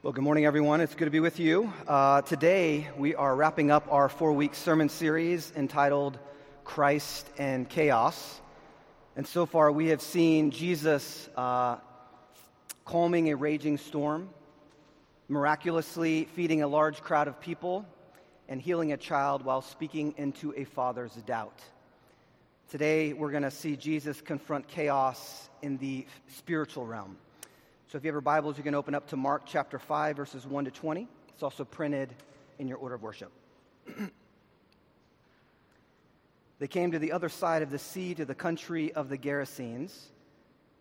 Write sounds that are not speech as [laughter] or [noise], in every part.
Well, good morning, everyone. It's good to be with you. Uh, today, we are wrapping up our four week sermon series entitled Christ and Chaos. And so far, we have seen Jesus uh, calming a raging storm, miraculously feeding a large crowd of people, and healing a child while speaking into a father's doubt. Today, we're going to see Jesus confront chaos in the spiritual realm. So if you have your Bibles, you can open up to Mark chapter 5, verses 1 to 20. It's also printed in your order of worship. [clears throat] they came to the other side of the sea to the country of the Gerasenes.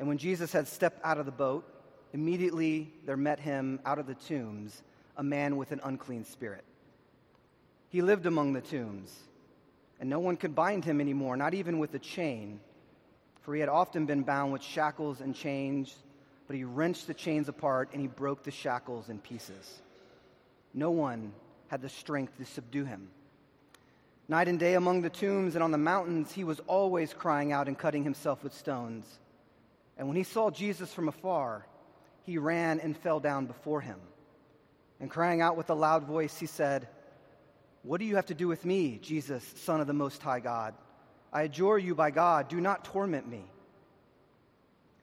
And when Jesus had stepped out of the boat, immediately there met him out of the tombs a man with an unclean spirit. He lived among the tombs, and no one could bind him anymore, not even with a chain, for he had often been bound with shackles and chains but he wrenched the chains apart and he broke the shackles in pieces. No one had the strength to subdue him. Night and day among the tombs and on the mountains, he was always crying out and cutting himself with stones. And when he saw Jesus from afar, he ran and fell down before him. And crying out with a loud voice, he said, What do you have to do with me, Jesus, Son of the Most High God? I adjure you by God, do not torment me.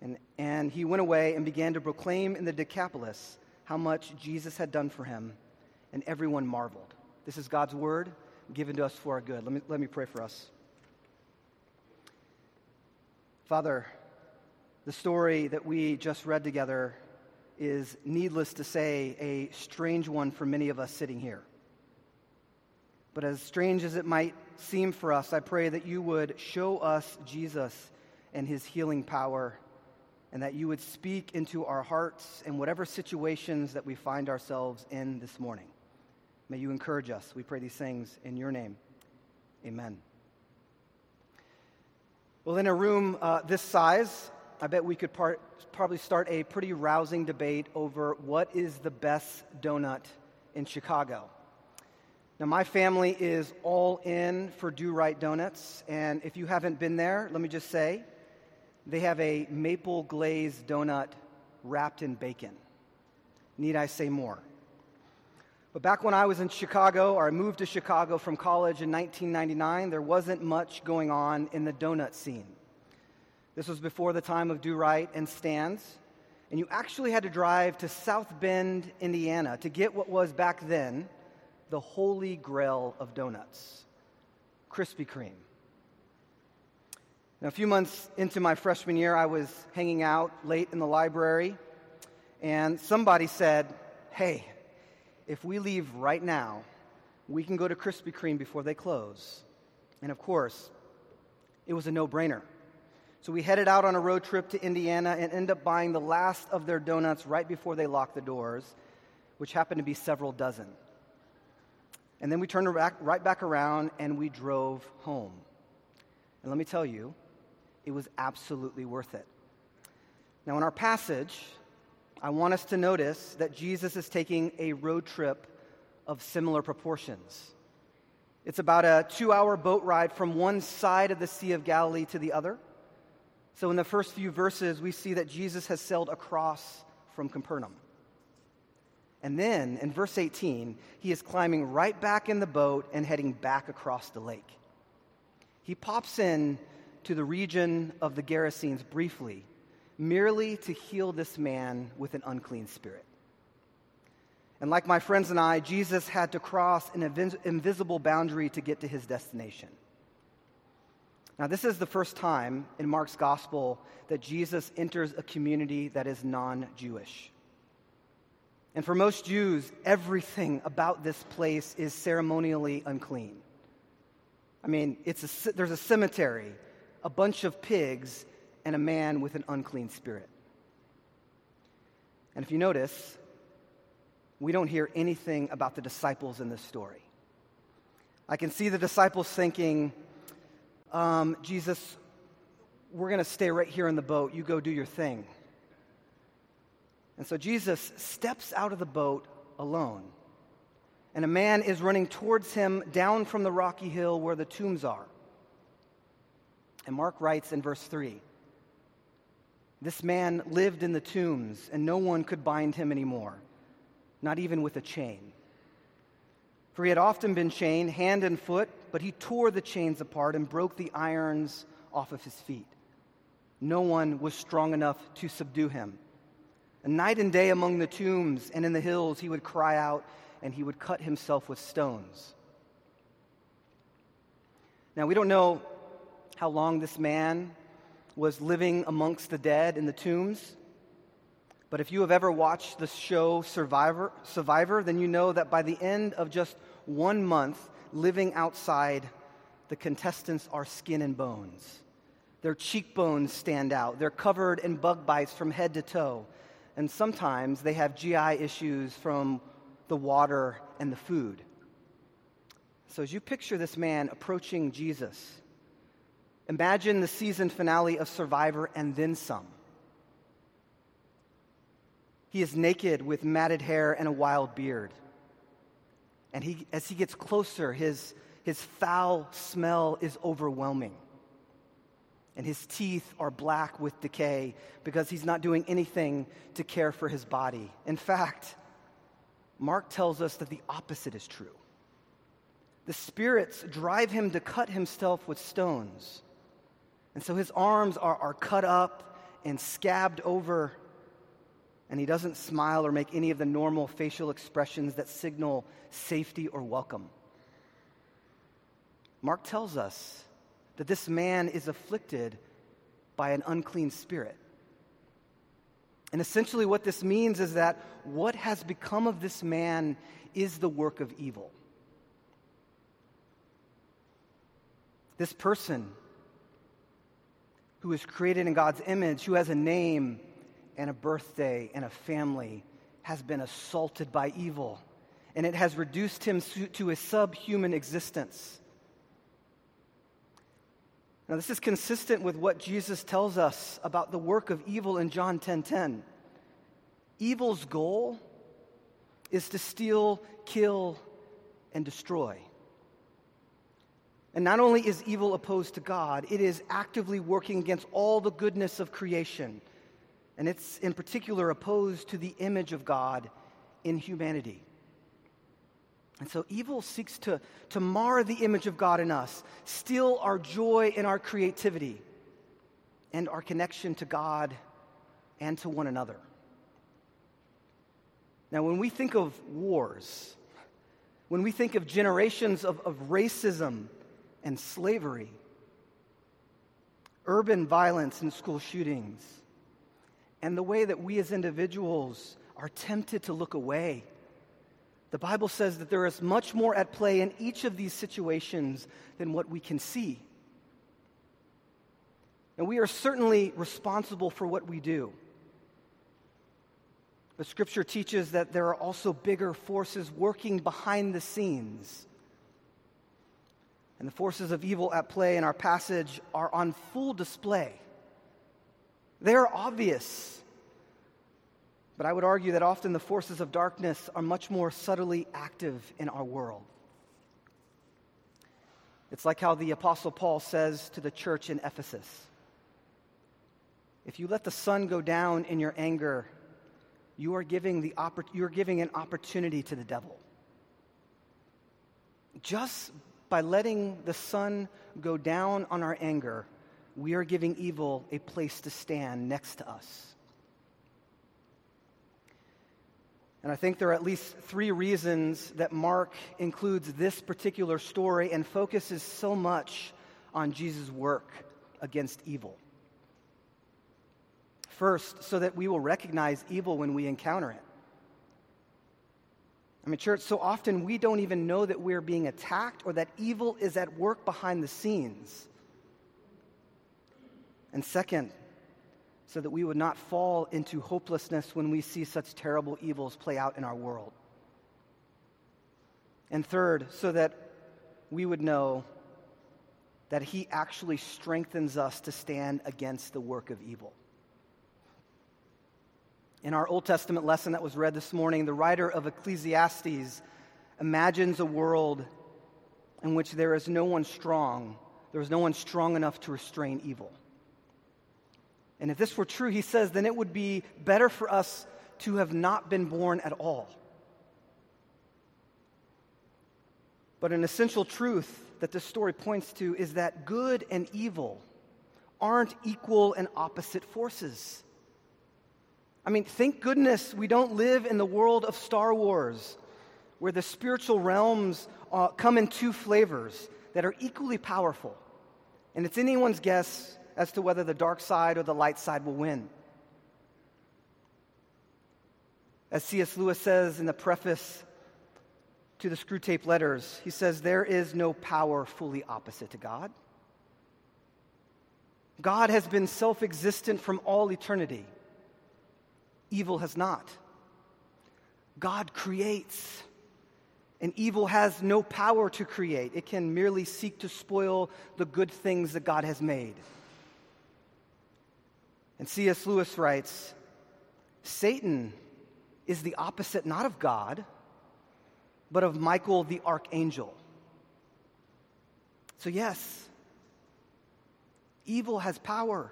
And, and he went away and began to proclaim in the Decapolis how much Jesus had done for him, and everyone marveled. This is God's word given to us for our good. Let me, let me pray for us. Father, the story that we just read together is, needless to say, a strange one for many of us sitting here. But as strange as it might seem for us, I pray that you would show us Jesus and his healing power and that you would speak into our hearts in whatever situations that we find ourselves in this morning. May you encourage us. We pray these things in your name. Amen. Well, in a room uh, this size, I bet we could probably start a pretty rousing debate over what is the best donut in Chicago. Now, my family is all in for Do Right Donuts, and if you haven't been there, let me just say, they have a maple glazed donut wrapped in bacon. Need I say more? But back when I was in Chicago, or I moved to Chicago from college in 1999, there wasn't much going on in the donut scene. This was before the time of Do Right and Stan's. And you actually had to drive to South Bend, Indiana to get what was back then the holy grail of donuts Krispy Kreme. Now, a few months into my freshman year, I was hanging out late in the library, and somebody said, Hey, if we leave right now, we can go to Krispy Kreme before they close. And of course, it was a no brainer. So we headed out on a road trip to Indiana and ended up buying the last of their donuts right before they locked the doors, which happened to be several dozen. And then we turned right back around and we drove home. And let me tell you, it was absolutely worth it. Now, in our passage, I want us to notice that Jesus is taking a road trip of similar proportions. It's about a two hour boat ride from one side of the Sea of Galilee to the other. So, in the first few verses, we see that Jesus has sailed across from Capernaum. And then in verse 18, he is climbing right back in the boat and heading back across the lake. He pops in to the region of the Gerasenes briefly, merely to heal this man with an unclean spirit. And like my friends and I, Jesus had to cross an invis- invisible boundary to get to his destination. Now, this is the first time in Mark's gospel that Jesus enters a community that is non Jewish. And for most Jews, everything about this place is ceremonially unclean. I mean, it's a, there's a cemetery, a bunch of pigs, and a man with an unclean spirit. And if you notice, we don't hear anything about the disciples in this story. I can see the disciples thinking, um, Jesus, we're going to stay right here in the boat. You go do your thing. And so Jesus steps out of the boat alone. And a man is running towards him down from the rocky hill where the tombs are. And Mark writes in verse 3 This man lived in the tombs, and no one could bind him anymore, not even with a chain. For he had often been chained hand and foot, but he tore the chains apart and broke the irons off of his feet. No one was strong enough to subdue him. And night and day among the tombs and in the hills, he would cry out and he would cut himself with stones. Now, we don't know how long this man was living amongst the dead in the tombs. But if you have ever watched the show Survivor, Survivor, then you know that by the end of just one month living outside, the contestants are skin and bones. Their cheekbones stand out. They're covered in bug bites from head to toe and sometimes they have GI issues from the water and the food. So, as you picture this man approaching Jesus, imagine the season finale of Survivor and then some. He is naked with matted hair and a wild beard. And he, as he gets closer, his, his foul smell is overwhelming and his teeth are black with decay because he's not doing anything to care for his body. In fact, Mark tells us that the opposite is true. The spirits drive him to cut himself with stones. And so his arms are, are cut up and scabbed over, and he doesn't smile or make any of the normal facial expressions that signal safety or welcome. Mark tells us that this man is afflicted by an unclean spirit. And essentially, what this means is that what has become of this man is the work of evil. This person who is created in God's image, who has a name and a birthday and a family, has been assaulted by evil. And it has reduced him to a subhuman existence. Now, this is consistent with what Jesus tells us about the work of evil in John 10:10. 10, 10. Evil's goal is to steal, kill, and destroy. And not only is evil opposed to God, it is actively working against all the goodness of creation. And it's in particular opposed to the image of God in humanity. And so evil seeks to, to mar the image of God in us, steal our joy and our creativity, and our connection to God and to one another. Now, when we think of wars, when we think of generations of, of racism and slavery, urban violence and school shootings, and the way that we as individuals are tempted to look away the Bible says that there is much more at play in each of these situations than what we can see. And we are certainly responsible for what we do. But Scripture teaches that there are also bigger forces working behind the scenes. And the forces of evil at play in our passage are on full display. They are obvious. But I would argue that often the forces of darkness are much more subtly active in our world. It's like how the Apostle Paul says to the church in Ephesus If you let the sun go down in your anger, you are giving, the oppor- you are giving an opportunity to the devil. Just by letting the sun go down on our anger, we are giving evil a place to stand next to us. And I think there are at least three reasons that Mark includes this particular story and focuses so much on Jesus' work against evil. First, so that we will recognize evil when we encounter it. I mean, church, so often we don't even know that we're being attacked or that evil is at work behind the scenes. And second, so that we would not fall into hopelessness when we see such terrible evils play out in our world. And third, so that we would know that He actually strengthens us to stand against the work of evil. In our Old Testament lesson that was read this morning, the writer of Ecclesiastes imagines a world in which there is no one strong, there is no one strong enough to restrain evil. And if this were true, he says, then it would be better for us to have not been born at all. But an essential truth that this story points to is that good and evil aren't equal and opposite forces. I mean, thank goodness we don't live in the world of Star Wars, where the spiritual realms uh, come in two flavors that are equally powerful. And it's anyone's guess as to whether the dark side or the light side will win. As C.S. Lewis says in the preface to the Screwtape Letters, he says, There is no power fully opposite to God. God has been self existent from all eternity. Evil has not. God creates, and evil has no power to create. It can merely seek to spoil the good things that God has made. And C.S. Lewis writes Satan is the opposite not of God, but of Michael the archangel. So, yes, evil has power,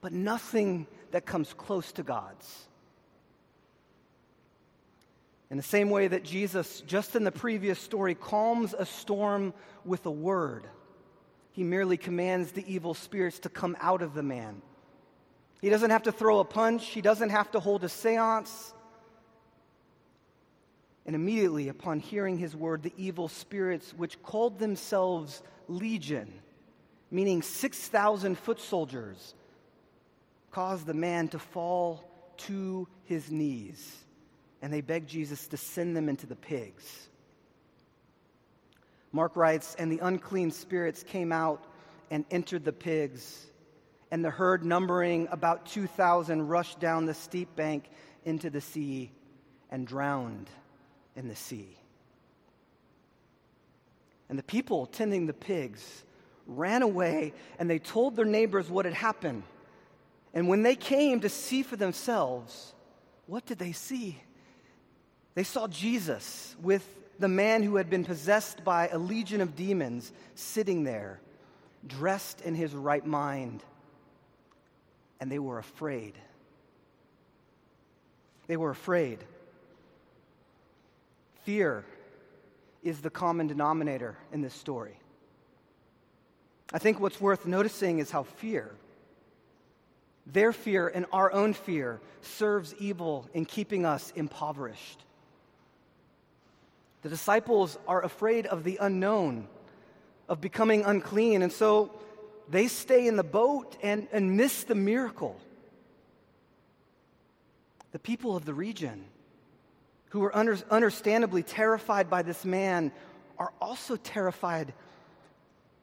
but nothing that comes close to God's. In the same way that Jesus, just in the previous story, calms a storm with a word, he merely commands the evil spirits to come out of the man. He doesn't have to throw a punch, he doesn't have to hold a seance. And immediately upon hearing his word, the evil spirits, which called themselves Legion, meaning 6,000 foot soldiers, caused the man to fall to his knees. And they begged Jesus to send them into the pigs. Mark writes, And the unclean spirits came out and entered the pigs and the herd, numbering about 2,000, rushed down the steep bank into the sea and drowned in the sea. And the people tending the pigs ran away and they told their neighbors what had happened. And when they came to see for themselves, what did they see? They saw Jesus with the man who had been possessed by a legion of demons sitting there, dressed in his right mind and they were afraid. They were afraid. Fear is the common denominator in this story. I think what's worth noticing is how fear, their fear and our own fear, serves evil in keeping us impoverished. The disciples are afraid of the unknown, of becoming unclean, and so they stay in the boat and, and miss the miracle. The people of the region, who are under, understandably terrified by this man, are also terrified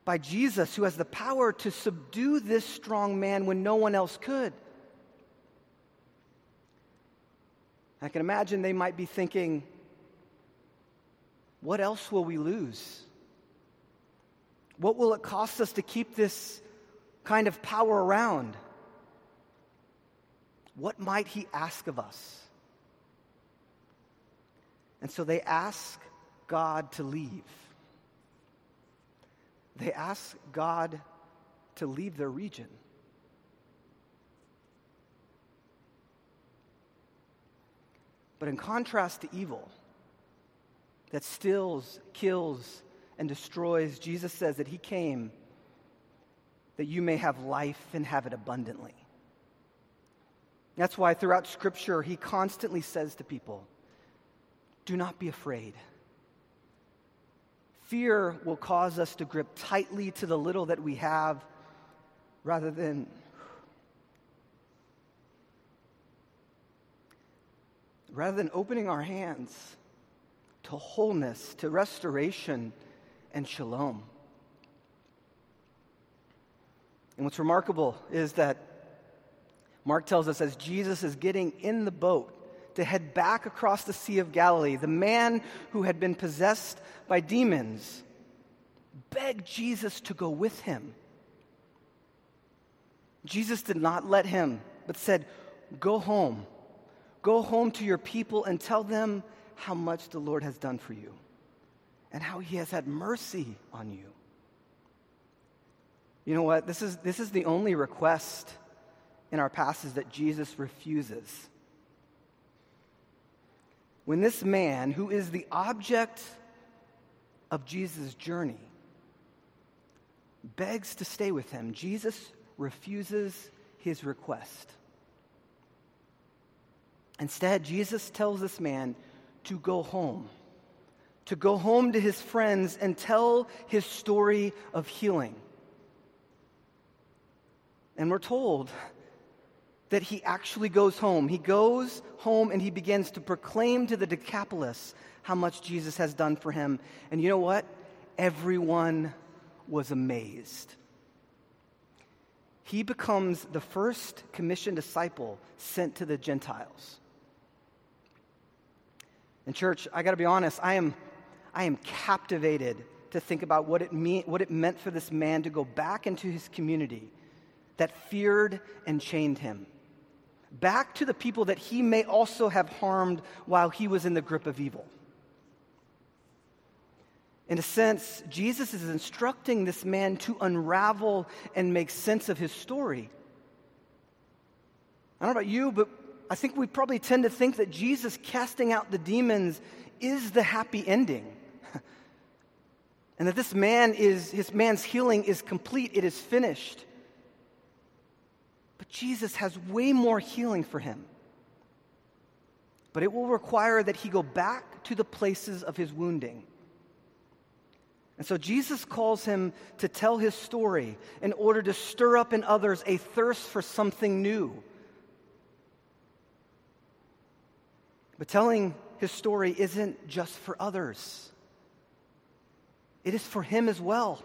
by Jesus, who has the power to subdue this strong man when no one else could. I can imagine they might be thinking, what else will we lose? What will it cost us to keep this kind of power around? What might he ask of us? And so they ask God to leave. They ask God to leave their region. But in contrast to evil that steals, kills, and destroys, Jesus says that he came that you may have life and have it abundantly. That's why throughout Scripture, he constantly says to people, Do not be afraid. Fear will cause us to grip tightly to the little that we have rather than rather than opening our hands to wholeness, to restoration and shalom. And what's remarkable is that Mark tells us as Jesus is getting in the boat to head back across the Sea of Galilee, the man who had been possessed by demons begged Jesus to go with him. Jesus did not let him, but said, Go home. Go home to your people and tell them how much the Lord has done for you and how he has had mercy on you. You know what? This is, this is the only request in our passage that Jesus refuses. When this man, who is the object of Jesus' journey, begs to stay with him, Jesus refuses his request. Instead, Jesus tells this man to go home, to go home to his friends and tell his story of healing. And we're told that he actually goes home. He goes home and he begins to proclaim to the Decapolis how much Jesus has done for him. And you know what? Everyone was amazed. He becomes the first commissioned disciple sent to the Gentiles. And, church, I got to be honest, I am, I am captivated to think about what it, mean, what it meant for this man to go back into his community that feared and chained him back to the people that he may also have harmed while he was in the grip of evil. In a sense, Jesus is instructing this man to unravel and make sense of his story. I don't know about you, but I think we probably tend to think that Jesus casting out the demons is the happy ending. [laughs] and that this man is, his man's healing is complete, it is finished. But Jesus has way more healing for him. But it will require that he go back to the places of his wounding. And so Jesus calls him to tell his story in order to stir up in others a thirst for something new. But telling his story isn't just for others, it is for him as well.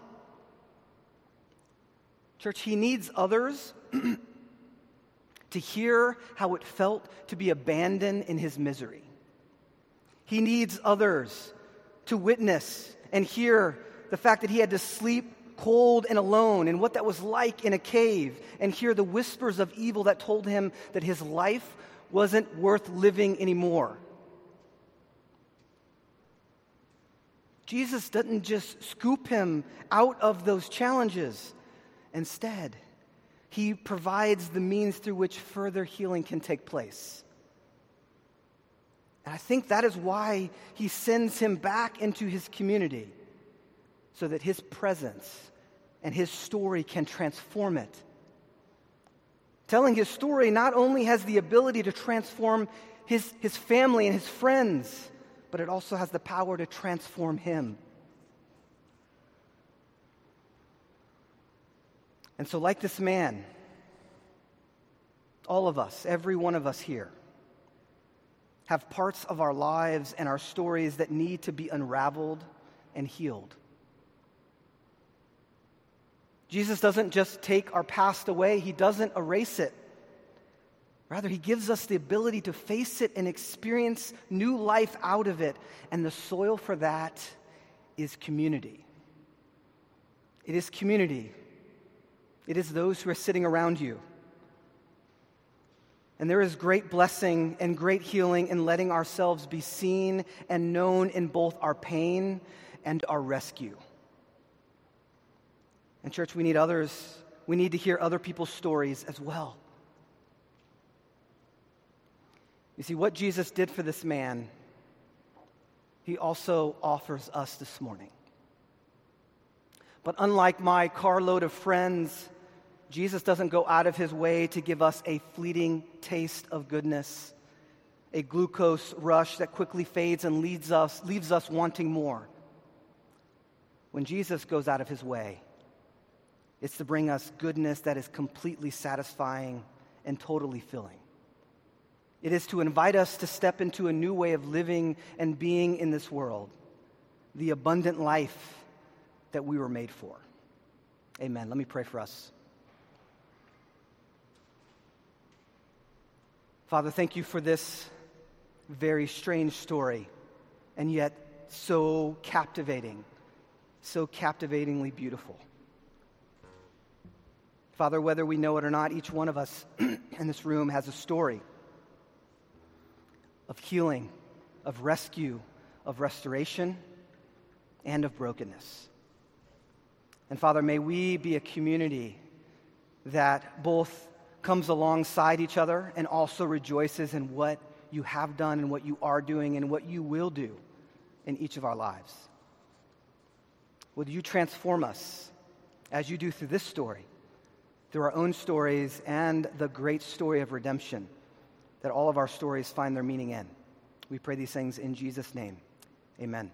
Church, he needs others to hear how it felt to be abandoned in his misery. He needs others to witness and hear the fact that he had to sleep cold and alone and what that was like in a cave and hear the whispers of evil that told him that his life wasn't worth living anymore. Jesus doesn't just scoop him out of those challenges. Instead, he provides the means through which further healing can take place. And I think that is why he sends him back into his community so that his presence and his story can transform it. Telling his story not only has the ability to transform his, his family and his friends, but it also has the power to transform him. And so, like this man, all of us, every one of us here, have parts of our lives and our stories that need to be unraveled and healed. Jesus doesn't just take our past away, He doesn't erase it. Rather, He gives us the ability to face it and experience new life out of it. And the soil for that is community. It is community it is those who are sitting around you. And there is great blessing and great healing in letting ourselves be seen and known in both our pain and our rescue. And, church, we need others. We need to hear other people's stories as well. You see, what Jesus did for this man, he also offers us this morning. But unlike my carload of friends, Jesus doesn't go out of his way to give us a fleeting taste of goodness, a glucose rush that quickly fades and leads us, leaves us wanting more. When Jesus goes out of his way, it's to bring us goodness that is completely satisfying and totally filling. It is to invite us to step into a new way of living and being in this world, the abundant life that we were made for. Amen. Let me pray for us. Father, thank you for this very strange story, and yet so captivating, so captivatingly beautiful. Father, whether we know it or not, each one of us [clears throat] in this room has a story of healing, of rescue, of restoration, and of brokenness. And Father, may we be a community that both comes alongside each other and also rejoices in what you have done and what you are doing and what you will do in each of our lives. Would you transform us as you do through this story, through our own stories and the great story of redemption? that all of our stories find their meaning in. We pray these things in Jesus' name. Amen.